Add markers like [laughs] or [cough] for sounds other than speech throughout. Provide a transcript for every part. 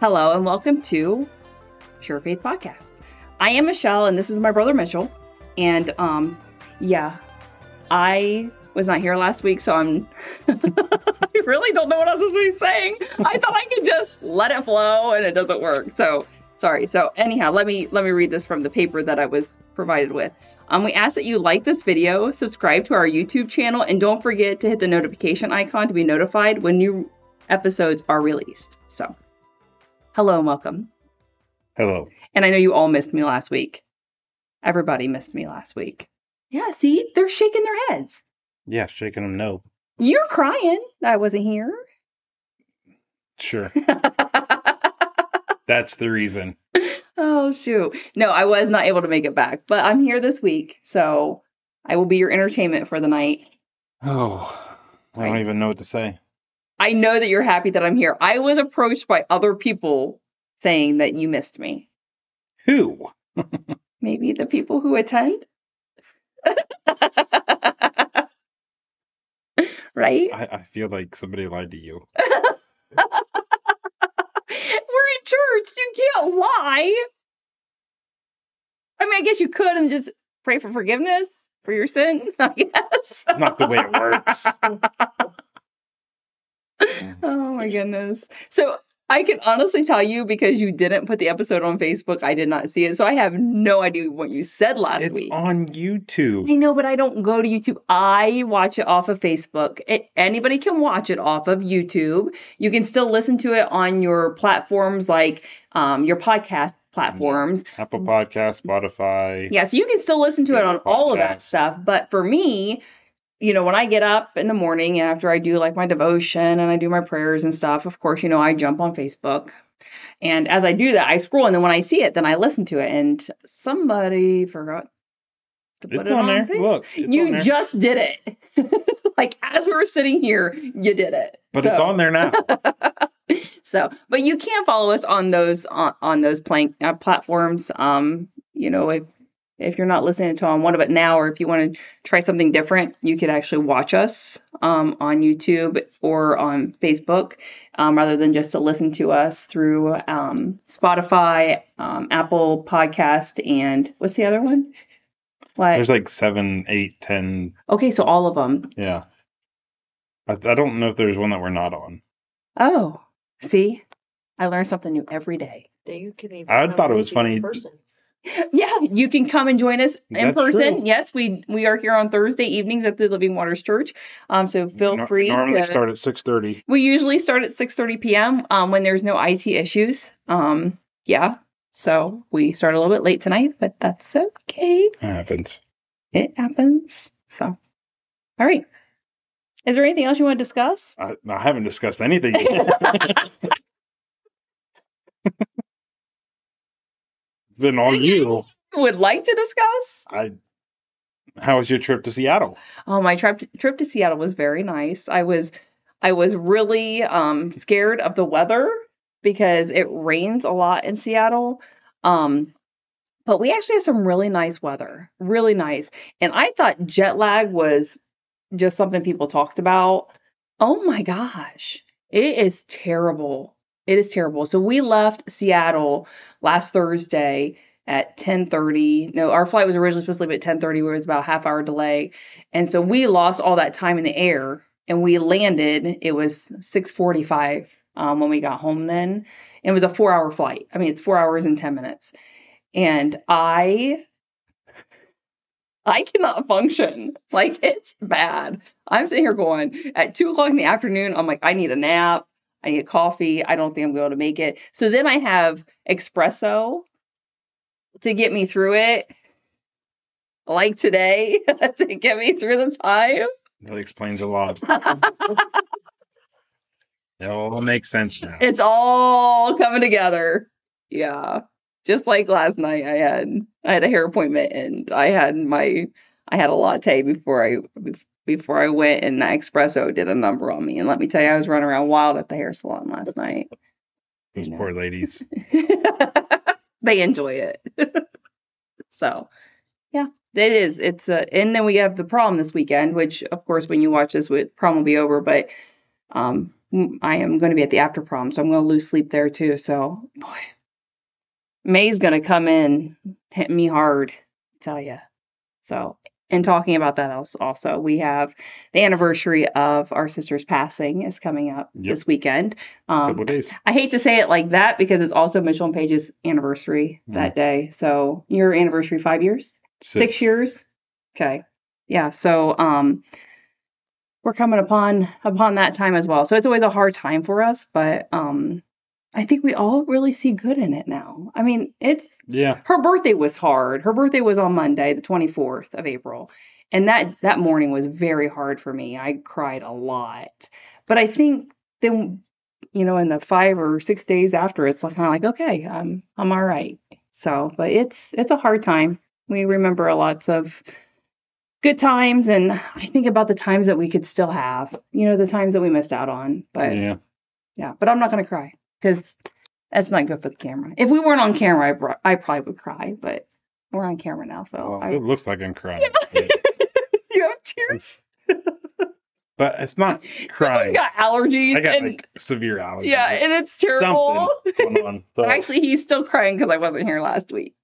Hello and welcome to Pure Faith Podcast. I am Michelle and this is my brother Mitchell. And um yeah, I was not here last week, so I'm [laughs] I really don't know what supposed to be saying. I thought I could just let it flow and it doesn't work. So sorry. So anyhow, let me let me read this from the paper that I was provided with. Um, we ask that you like this video, subscribe to our YouTube channel, and don't forget to hit the notification icon to be notified when new episodes are released. So, hello and welcome. Hello. And I know you all missed me last week. Everybody missed me last week. Yeah, see, they're shaking their heads. Yeah, shaking them no. You're crying I wasn't here. Sure. [laughs] That's the reason. oh, shoot. No, I was not able to make it back, but I'm here this week. So I will be your entertainment for the night. Oh, I don't even know what to say. I know that you're happy that I'm here. I was approached by other people saying that you missed me. Who? Maybe the people who attend? [laughs] right? I, I feel like somebody lied to you. [laughs] We're in church. You can't lie. I mean, I guess you could and just pray for forgiveness for your sin, [laughs] I guess. Not the way it works. [laughs] oh my [laughs] goodness. So I can honestly tell you because you didn't put the episode on Facebook, I did not see it. So I have no idea what you said last it's week. on YouTube. I know, but I don't go to YouTube. I watch it off of Facebook. It, anybody can watch it off of YouTube. You can still listen to it on your platforms like um, your podcast platforms. Apple Podcast, Spotify. Yeah, so you can still listen to it on Google all of that stuff. But for me, you know, when I get up in the morning after I do like my devotion and I do my prayers and stuff, of course, you know, I jump on Facebook. And as I do that, I scroll and then when I see it, then I listen to it. And somebody forgot to put It's it on there. Facebook. Look, on you there. just did it. [laughs] like as we were sitting here, you did it. but it's on there now. [laughs] so, but you can follow us on those on, on those plank uh, platforms. Um, you know, if if you're not listening to on one of it now, or if you want to try something different, you could actually watch us um, on YouTube or on Facebook, um, rather than just to listen to us through um, Spotify, um, Apple Podcast, and what's the other one? What? There's like seven, eight, ten. okay, so all of them. Yeah. I, I don't know if there's one that we're not on. Oh, see, I learn something new every day. You can even I thought it was meet me in funny- person. [laughs] Yeah, you can come and join us in That's person. true. Yes, we we are here on Thursday evenings at the Living Waters Church. Um, so feel Nor- free. Normally to, start at six thirty. we usually start at six thirty p.m. Um, when there's no IT issues. Um, yeah. So we start a little bit late tonight, but that's okay. It happens. It happens. So, all right. Is there anything else you want to discuss? I, I haven't discussed anything. [laughs] [laughs] yet. it's been all you. Would like to discuss? I. How was your trip to Seattle? Oh, my trip trip to Seattle was very nice. I was I was really um scared of the weather because it rains a lot in Seattle. Um but we actually had some really nice weather. Really nice. And I thought jet lag was just something people talked about. Oh my gosh. It is terrible. It is terrible. So we left Seattle last Thursday at 10:30. No, our flight was originally supposed to leave at 10:30, where it was about half hour delay. And so we lost all that time in the air and we landed. It was 6:45 um, when we got home then. It was a 4-hour flight. I mean, it's 4 hours and 10 minutes. And I I cannot function. Like it's bad. I'm sitting here going at two o'clock in the afternoon. I'm like, I need a nap. I need coffee. I don't think I'm going to make it. So then I have espresso to get me through it, like today, [laughs] to get me through the time. That explains a lot. [laughs] It all makes sense now. it's all coming together. Yeah. Just like last night I had I had a hair appointment and I had my I had a latte before I before I went and that espresso did a number on me. And let me tell you, I was running around wild at the hair salon last night. [laughs] Those know. poor ladies. [laughs] they enjoy it. [laughs] so, yeah, it is. It's uh, and then we have the prom this weekend, which of course, when you watch this, with prom will be over. But um, I am going to be at the after prom, so I'm going to lose sleep there too. So, boy, May's going to come in, hit me hard, I tell you. So, and talking about that else also, we have the anniversary of our sister's passing is coming up Yep. this weekend. couple Um, of days. I hate to say it like that because it's also Mitchell and Paige's anniversary Mm. that day. So your anniversary five years, six, years. Okay, yeah. So um, we're coming upon upon that time as well. So it's always a hard time for us, but um, I think we all really see good in it now. I mean, it's Yeah. her birthday was hard. Her birthday was on Monday, the 24th of April. And that that morning was very hard for me. I cried a lot. But I think then you know, in the 5 or 6 days after it's kind of like okay, I'm I'm all right. So, but it's it's a hard time. We remember a lots of good times and I think about the times that we could still have. You know, the times that we missed out on. But yeah. yeah, but I'm not going to cry because that's not good for the camera. If we weren't on camera, I, bro- I probably would cry, but we're on camera now, so Well, I, it looks like I'm crying. Yeah. [laughs] you have tears. but it's not [laughs] crying. got allergies, I got and like severe allergies. yeah, and it's terrible. Something going on. [laughs] So, Actually, he's still crying because I wasn't here last week.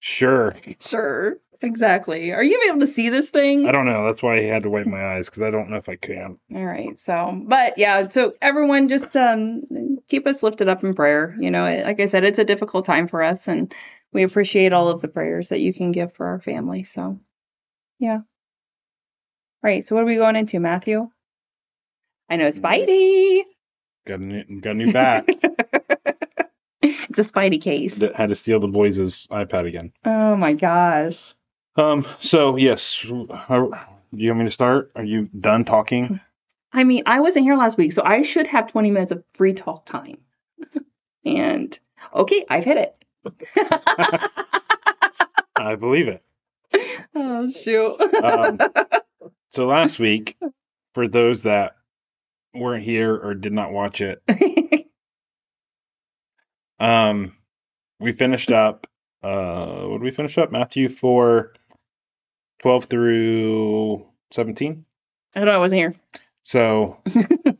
sure. sure, exactly. Are you able to see this thing? I don't know. That's why I had to wipe my eyes because I don't know if I can. All right. So, but yeah, so everyone just um keep us lifted up in prayer. You know, like I said, it's a difficult time for us and we appreciate all of the prayers that you can give for our family. So, yeah. Right. So, what are we going into, Matthew? I know Spidey. Got a new, got a new bat. [laughs] it's a Spidey case. that had to steal the boys' iPad again. Oh my gosh. Um. So yes, do you want me to start? Are you done talking? I mean, I wasn't here last week, so I should have 20 minutes of free talk time. and okay, I've hit it. [laughs] I believe it. oh shoot. Um, [laughs] So last week, for those that weren't here or did not watch it, [laughs] um, we finished up. Uh, what did we finish up? Matthew four, 12 through seventeen. I don't know, I wasn't here. So,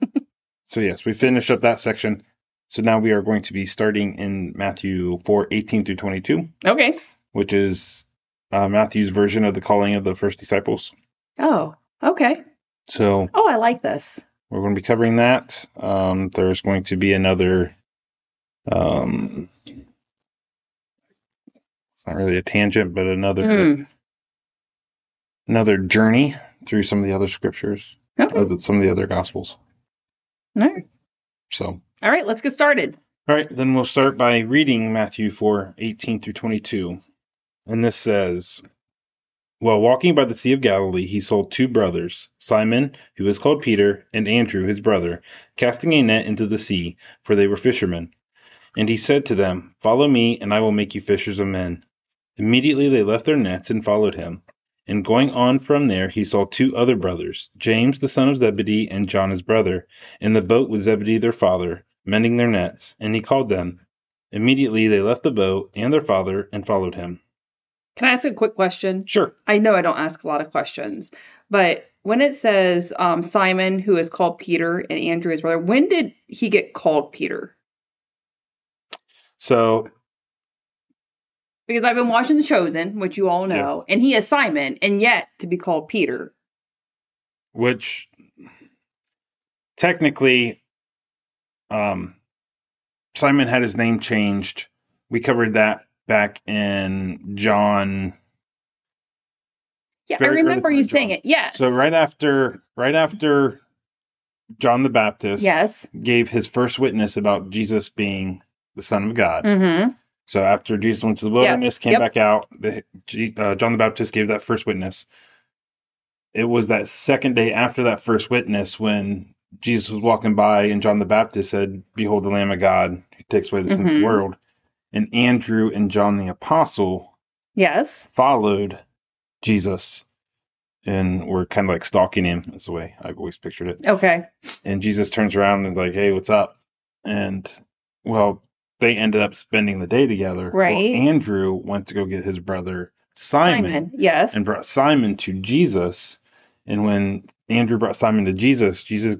[laughs] so yes, we finished up that section. So now we are going to be starting in Matthew 4, 18 through 22, Okay. which is uh, Matthew's version of the calling of the first disciples. Oh, okay. So Oh, I like this. we're going to be covering that. Um, there's going to be another, um, it's not really a tangent, but another, Mm. Another journey through some of the other scriptures, Okay. uh, some of the other gospels. All right. So All right, let's get started. All right, then we'll start by reading Matthew 4 18 through 22. And this says While walking by the Sea of Galilee, he saw two brothers, Simon, who was called Peter, and Andrew, his brother, casting a net into the sea, for they were fishermen. And he said to them, Follow me, and I will make you fishers of men. Immediately they left their nets and followed him. And going on from there, he saw two other brothers, James the son of Zebedee, and John his brother, in the boat with Zebedee their father mending their nets, and he called them. Immediately they left the boat and their father and followed him. Can I ask a quick question? Sure. I know I don't ask a lot of questions, but when it says um, Simon, who is called Peter, and Andrew, his brother, when did he get called Peter? So, Because I've been watching The Chosen, which you all know, and he is Simon, and yet to be called Peter. which technically, um, Simon had his name changed. We covered that back in John. Yeah, I remember you of saying it. Yes. So right after, right after John the Baptist Yes. gave his first witness about Jesus being the Son of God. Mm-hmm. So after Jesus went to the wilderness, came Yep. back out, the, uh, John the Baptist gave that first witness. It was that second day after that first witness when Jesus was walking by and John the Baptist said, Behold the Lamb of God who takes away the sins of Mhm. the world. And Andrew and John the Apostle Yes. followed Jesus and were kind of like stalking him. That's the way I've always pictured it Okay. and Jesus turns around and is like, "Hey, what's up?" And well, they ended up spending the day together. Well, Right. Andrew went to go get his brother Simon, Yes. and brought Simon to Jesus, And when Andrew brought Simon to Jesus, Jesus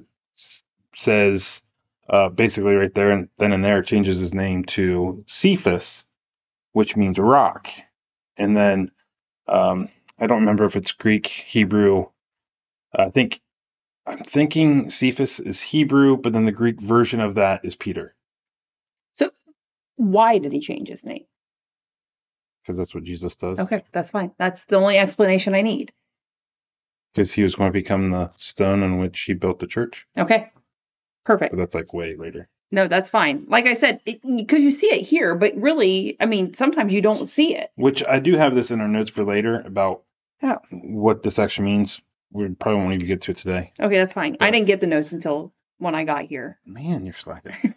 says, uh, basically right there and then and there, changes his name to Cephas, which means rock. And then um, I don't remember if it's Greek, Hebrew. I think I'm thinking Cephas is Hebrew, but then the Greek version of that is Peter, why did he change his name? because that's what Jesus does. Okay, that's fine. That's the only explanation I need. Because he was going to become the stone on which he built the church. Okay. Perfect. But that's like way later. No, that's fine. Like I said, because you see it here, but really, I mean, sometimes you don't see it. Which I do have this in our notes for later about Oh. what this actually means. We probably won't even get to it today. Okay, that's fine. I didn't get the notes until when I got here. Man, you're slacking. [laughs]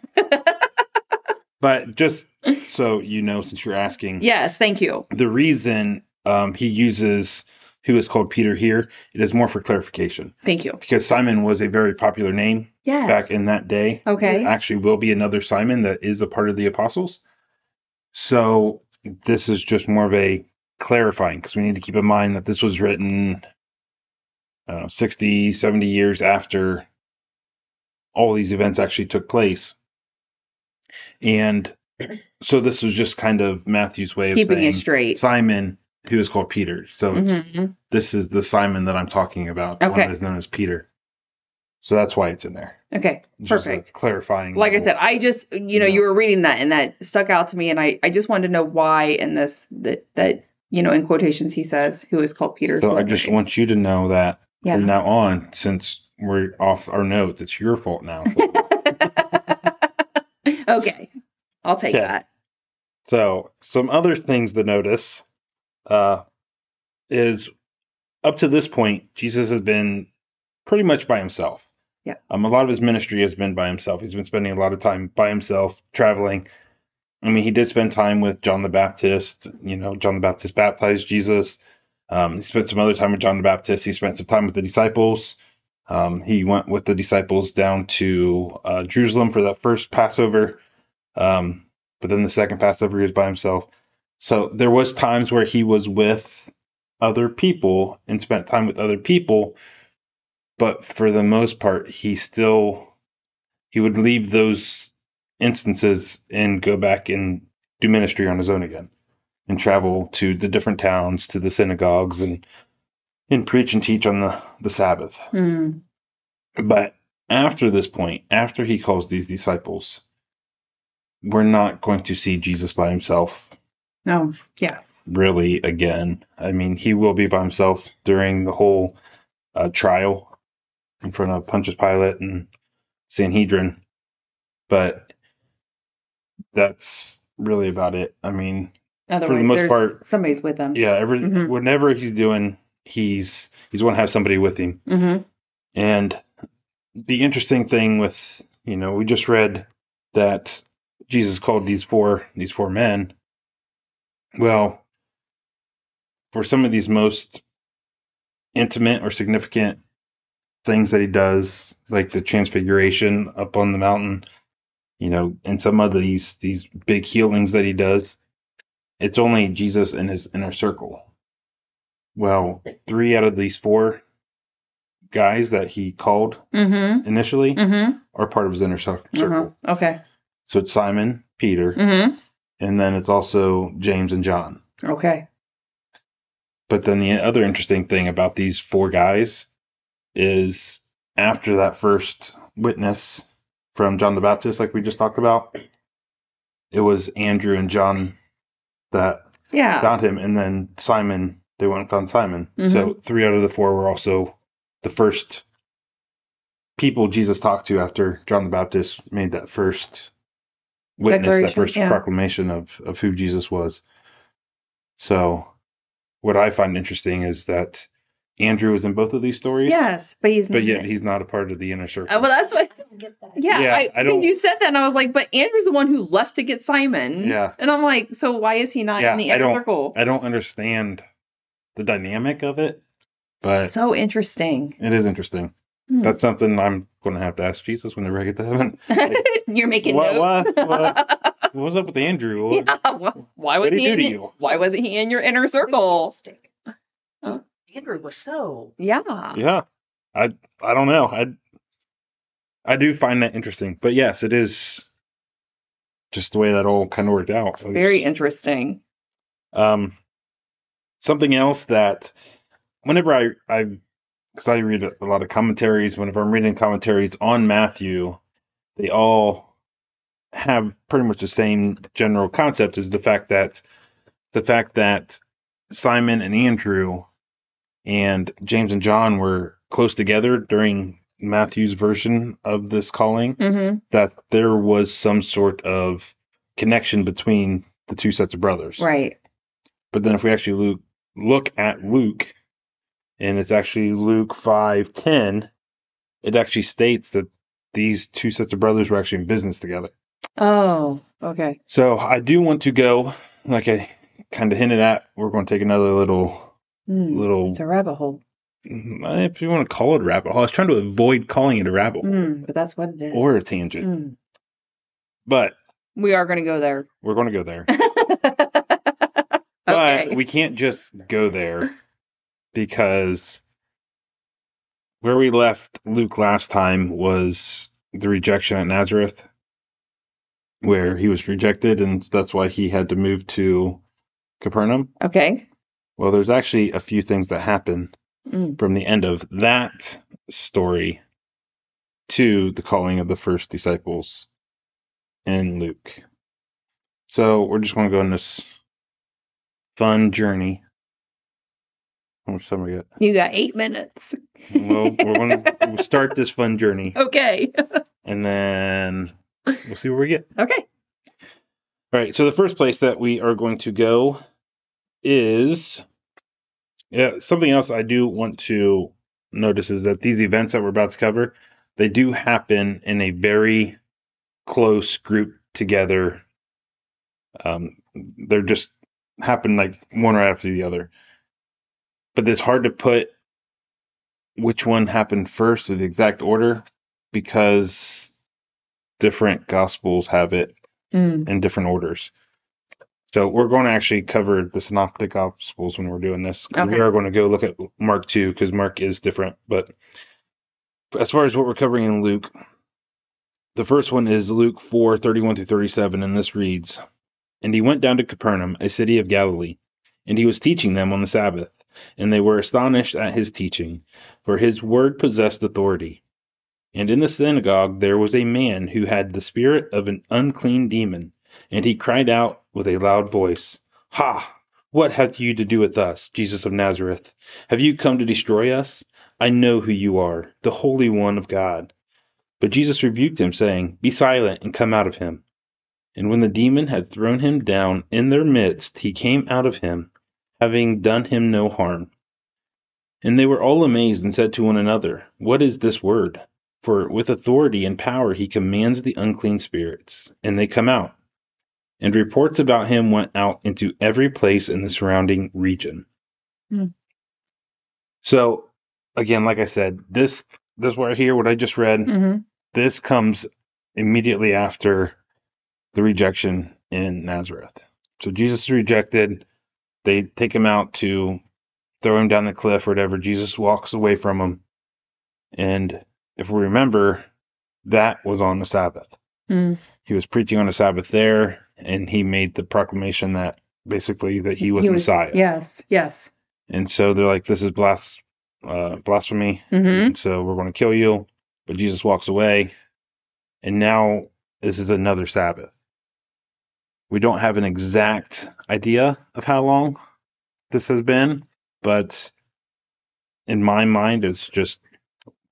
but just [laughs] so you know, since you're asking, yes, thank you. the reason um, he uses who is called Peter here, it is more for clarification Thank you. because Simon was a very popular name Yes. back in that day. Okay. There actually will be another Simon that is a part of the apostles. So this is just more of a clarifying because we need to keep in mind that this was written uh, 60, 70 years after all these events actually took place. And so this was just kind of Matthew's way of Keeping saying it straight. Simon, who is called Peter. So it's, Mhm. this is the Simon that I'm talking about. the one Okay. that is known as Peter. So that's why it's in there. Okay. Just Perfect. clarifying. Like I said, I just you know Yeah. you were reading that and that stuck out to me, and I I just wanted to know why in this that that you know in quotations he says who is called Peter. So I just want you to know that yeah. from now on, since we're off our notes, it's your fault now. [laughs] [laughs] okay, I'll take Okay. that. so some other things to notice uh, is up to this point, Jesus has been pretty much by himself. Yeah. Um, a lot of his ministry has been by himself. He's been spending a lot of time by himself, traveling. I mean, he did spend time with John the Baptist. You know, John the Baptist baptized Jesus. Um, he spent some other time with John the Baptist. He spent some time with the disciples. Um, he went with the disciples down to uh, Jerusalem for that first Passover. Um, but then the second Passover, he was by himself. So there was times where he was with other people and spent time with other people, but for the most part, he still he would leave those instances and go back and do ministry on his own again, and travel to the different towns, to the synagogues, and and preach and teach on the the Sabbath. Hmm. But after this point, after he calls these disciples, we're not going to see Jesus by himself No. Yeah. really again. I mean, he will be by himself during the whole uh, trial in front of Pontius Pilate and Sanhedrin, but that's really about it. I mean, Otherwise, for the most part- somebody's with him. yeah, every Mhm. whatever he's doing, he's he's going to have somebody with him. Mm-hmm. And the interesting thing with, you know, we just read that Jesus called these four these four men. Well, for some of these most intimate or significant things that he does, like the transfiguration up on the mountain, you know, and some of these these big healings that he does, it's only Jesus and his inner circle. Well, three out of these four guys that he called Mm-hmm. initially Mm-hmm. are part of his inner cir- circle. uh Okay. So it's Simon, Peter, Mm-hmm. and then it's also James and John. Okay. But then the other interesting thing about these four guys is after that first witness from John the Baptist, like we just talked about, it was Andrew and John that Yeah. found him, and then Simon, they went and found Simon. So three out of the four were also the first people Jesus talked to after John the Baptist made that first witness, that first yeah. proclamation of, of who Jesus was. So, what I find interesting is that Andrew is in both of these stories. Yes, but he's But yet he's not a part of the inner circle. Uh, well, that's what. don't get that. Yeah, Yeah, I, I I don't- think you said that, and I was like, but Andrew's the one who left to get Simon. Yeah. and I'm like, so why is he not Yeah, in the I inner don't- circle? I don't understand the dynamic of it, but so interesting. it is interesting. Hmm. That's something I'm going to have to ask Jesus whenever I get to heaven. [laughs] You're making What- notes. what- [laughs] what- What was up with Andrew? What- yeah, wh- why was What'd he he? do in, to you? Why wasn't he in your inner circle? Stick. Huh? Andrew was so. Yeah. Yeah. I I don't know. I I do find that interesting. But yes, it is just the way that all kind of worked out. Very interesting. Um, something else that whenever I I because I read a lot of commentaries, whenever I'm reading commentaries on Matthew, they all have pretty much the same general concept is the fact that the fact that Simon and Andrew and James and John were close together during Matthew's version of this calling, hmm that there was some sort of connection between the two sets of brothers. Right. But then if we actually look, look at Luke, and it's actually Luke 5:10, it actually states that these two sets of brothers were actually in business together. Oh, okay. So I do want to go, like I kind of hinted at, we're going to take another little, Hmm. little, It's a rabbit hole. if you want to call it a rabbit hole. I was trying to avoid calling it a rabbit hole Hmm, but that's what it is. or a tangent, Hmm. but We are going to go there. we're going to go there. [laughs] okay. But we can't just go there because where we left Luke last time was the rejection at Nazareth, where he was rejected, and that's why he had to move to Capernaum. okay. Well, there's actually a few things that happen Mm. from the end of that story to the calling of the first disciples in Luke. So we're just going to go in this fun journey. How much time we got? You got eight minutes. Well, we're going [laughs] to start this fun journey, Okay. and then we'll see where we get. okay. All right. So the first place that we are going to go is yeah. Something else I do want to notice is that these events that we're about to cover, they do happen in a very close group together. Um, they're just happen like one right after the other. But it's hard to put which one happened first or the exact order because different gospels have it Mm. in different orders. So we're going to actually cover the synoptic gospels when we're doing this. Okay. We are going to go look at Mark 2 because Mark is different. But as far as what we're covering in Luke, the first one is Luke 4 31 through 37, and this reads And he went down to Capernaum, a city of Galilee, and he was teaching them on the Sabbath. And they were astonished at his teaching, for his word possessed authority. And in the synagogue there was a man who had the spirit of an unclean demon, and he cried out with a loud voice, Ha! What hath you to do with us, Jesus of Nazareth? Have you come to destroy us? I know who you are, the Holy One of God. But Jesus rebuked him, saying, Be silent and come out of him. And when the demon had thrown him down in their midst, he came out of him, having done him no harm. And they were all amazed and said to one another, What is this word? For with authority and power he commands the unclean spirits, and they come out. And reports about him went out into every place in the surrounding region. Hmm. So, again, like I said, this this right here, what I just read, hmm this comes immediately after the rejection in Nazareth. So Jesus is rejected. They take him out to throw him down the cliff or whatever. Jesus walks away from him. And if we remember, that was on the Sabbath. Mm. He was preaching on the Sabbath there, and he made the proclamation that basically that he was Messiah. Yes. Yes. And so they're like, this is blas- uh, blasphemy. hmm so we're going to kill you. But Jesus walks away. And now this is another Sabbath. We don't have an exact idea of how long this has been, but in my mind, it's just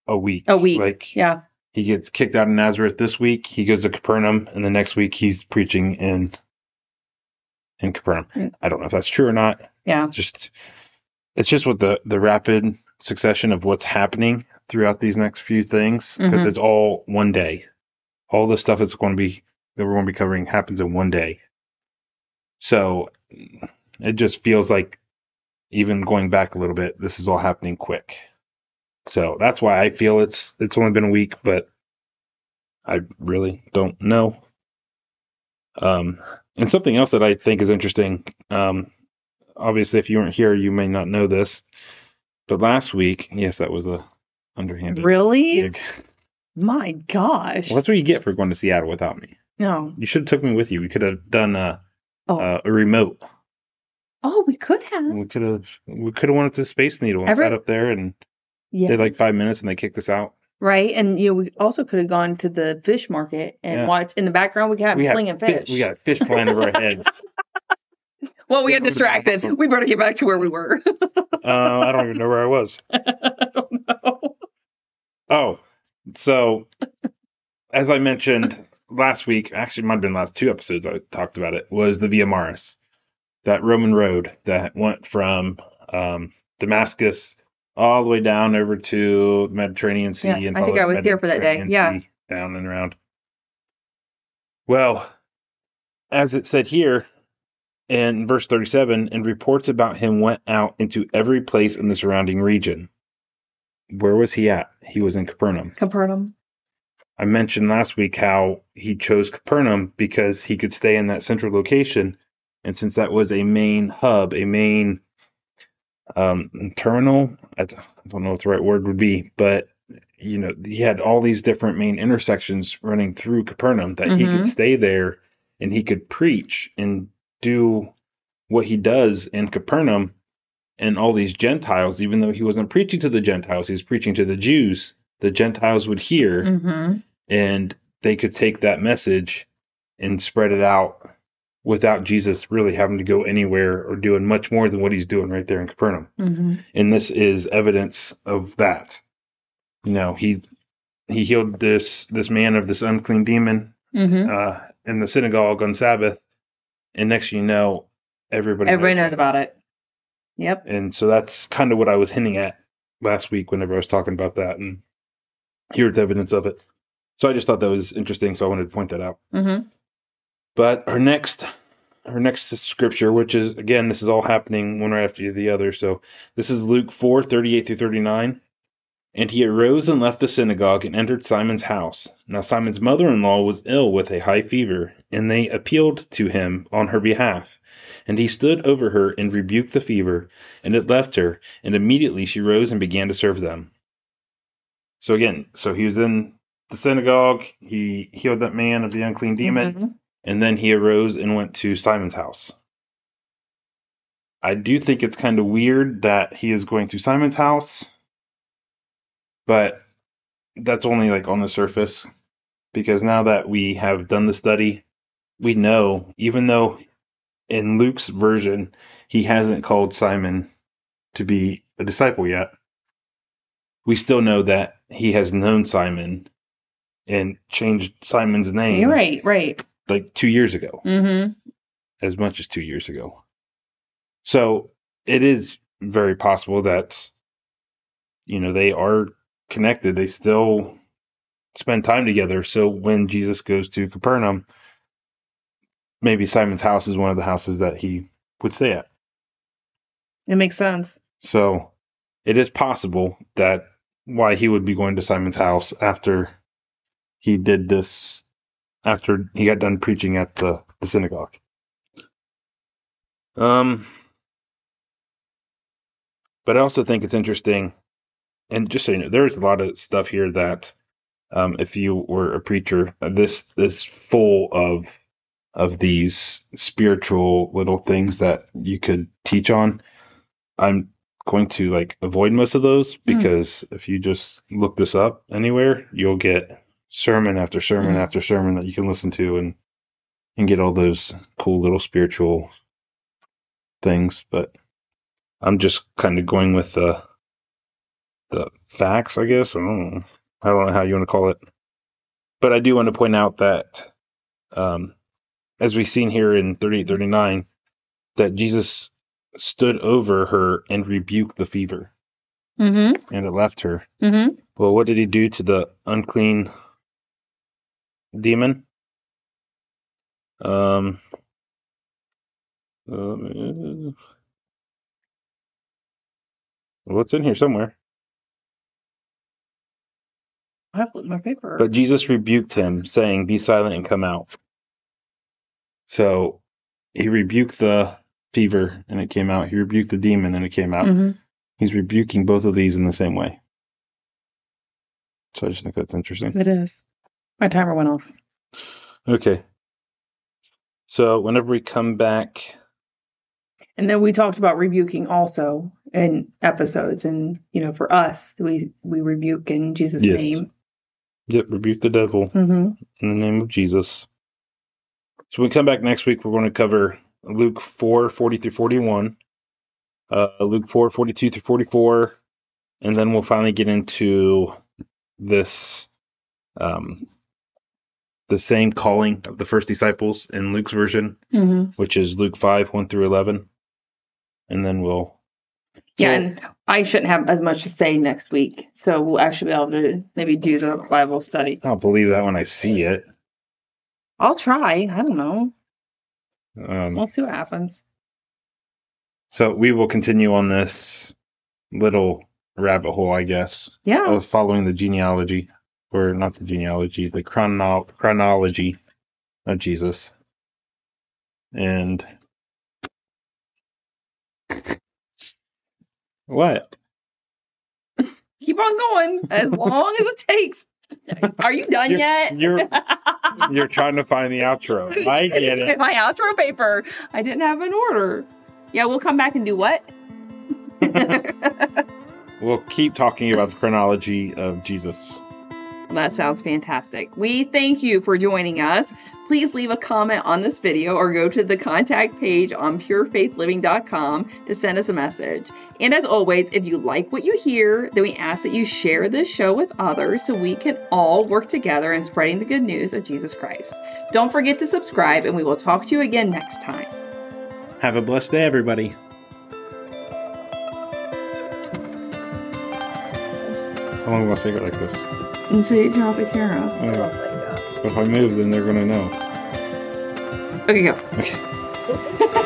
a week. A week. Like Yeah. he gets kicked out of Nazareth this week. He goes to Capernaum, and the next week he's preaching in in Capernaum. Mm. I don't know if that's true or not Yeah. just it's just with the the rapid succession of what's happening throughout these next few things because Mhm. it's all one day all the stuff that's going to be that we're going to be covering happens in one day so it just feels like even going back a little bit this is all happening quick so that's why i feel it's it's only been a week but i really don't know um and something else that i think is interesting um obviously if you weren't here you may not know this But last week, yes, that was a underhanded Really? gig. My gosh. Well, that's what you get for going to Seattle without me. no. You should have took me with you. We could have done a Oh. uh, a remote. oh, we could have. We could have we could have went up to Space Needle and Every- sat up there and Yeah. did like five minutes and they kicked us out. right. And you know, we also could have gone to the fish market and Yeah. watched in the background. We got we slinging had fish. we got fish flying over our heads. [laughs] well, we got distracted. awesome. We better get back to where we were. [laughs] Uh, I don't even know where I was. [laughs] I don't know. Oh, so as I mentioned last week, actually, it might have been last two episodes I talked about it, was the Via Maris, that Roman road that went from um, Damascus all the way down over to the Mediterranean Sea. Yeah, and I think I was here for that day. Yeah. Sea down and around. Well, as it said here in verse 37, and reports about him went out into every place in the surrounding region. Where was he at? He was in Capernaum. Capernaum. I mentioned last week how he chose Capernaum because he could stay in that central location. And since that was a main hub, a main um, terminal, I don't know what the right word would be, but you know, he had all these different main intersections running through Capernaum that he could Mhm. stay there and he could preach and do what he does in Capernaum and all these Gentiles, even though he wasn't preaching to the Gentiles, he was preaching to the Jews. The Gentiles would hear Mm-hmm. And they could take that message and spread it out without Jesus really having to go anywhere or doing much more than what he's doing right there in Capernaum. Mm-hmm. And this is evidence of that. You know, he he healed this this man of this unclean demon Mm-hmm. uh, in the synagogue on Sabbath, and next thing you know, everybody Everybody knows about it. Yep. And so that's kind of what I was hinting at last week whenever I was talking about that, and here's evidence of it. So I just thought that was interesting, so I wanted to point that out. Mm-hmm. But our next our next scripture, which is again, this is all happening one right after the other. So this is Luke four thirty eight through thirty nine. And he arose and left the synagogue and entered Simon's house. Now Simon's mother in law was ill with a high fever, and they appealed to him on her behalf. And he stood over her and rebuked the fever, and it left her, and immediately she rose and began to serve them. So again, so he was in the synagogue, he healed that man of the unclean demon. Mhm. And then he arose and went to Simon's house. I do think it's kind of weird that he is going to Simon's house, but that's only like on the surface because now that we have done the study, we know, even though in Luke's version, he hasn't called Simon to be a disciple yet, we still know that he has known Simon and changed Simon's name You're right. Right. like two years ago Mm-hmm. as much as two years ago. So it is very possible that, you know, they are connected. They still spend time together. So when Jesus goes to Capernaum, maybe Simon's house is one of the houses that he would stay at. It makes sense. So it is possible that why he would be going to Simon's house after he did this, after he got done preaching at the, the synagogue. Um, but I also think it's interesting, and just so you know, there's a lot of stuff here that, um, if you were a preacher, uh, this is full of of these spiritual little things that you could teach on. I'm going to like avoid most of those because if you just look this up anywhere, you'll get sermon after sermon Mm. after sermon that you can listen to and and get all those cool little spiritual things. But I'm just kind of going with the the facts, I guess. I don't know. I don't know how you want to call it. But I do want to point out that um as we've seen here in 3839 that Jesus stood over her and rebuked the fever Mm-hmm. and it left her. Mm-hmm. Well, what did he do to the unclean demon? Um, uh, well, it's in here somewhere. I have my paper. But Jesus rebuked him, saying, Be silent and come out. So he rebuked the fever and it came out. He rebuked the demon and it came out. Mhm. He's rebuking both of these in the same way. So I just think that's interesting. It is. My timer went off. Okay. So whenever we come back, And then we talked about rebuking also in episodes, and you know, for us, we we rebuke in Jesus' Yes. name. yep, rebuke the devil hmm in the name of Jesus. So when we come back next week, we're going to cover Luke 4, 40 through 41, uh, Luke 4, 42 through 44, and then we'll finally get into this, um, the same calling of the first disciples in Luke's version, hmm which is Luke 5, 1 through 11. And then we'll. Yeah, So- and I shouldn't have as much to say next week, so we'll actually be able to maybe do the Bible study. I'll believe that when I see it. I'll try. I don't know. Um, We'll see what happens. so we will continue on this little rabbit hole, I guess, Yeah. of following the genealogy, or not the genealogy, the chrono- chronology of Jesus. And what? Keep on going as [laughs] long as it takes. Are you done You're- yet? you're- [laughs] You're trying to find the outro. I get it. My outro paper. I didn't have an order. Yeah, we'll come back and do what? [laughs] We'll keep talking about the chronology of Jesus. That sounds fantastic. We thank you for joining us. Please leave a comment on this video or go to the contact page on purefaithliving.com to send us a message. And as always, if you like what you hear, then we ask that you share this show with others so we can all work together in spreading the good news of Jesus Christ. Don't forget to subscribe, and we will talk to you again next time. Have a blessed day, everybody. How long I say it like this? Until you turn off the camera. Uh, so if I move, then they're going to know. Okay, go. Okay. [laughs]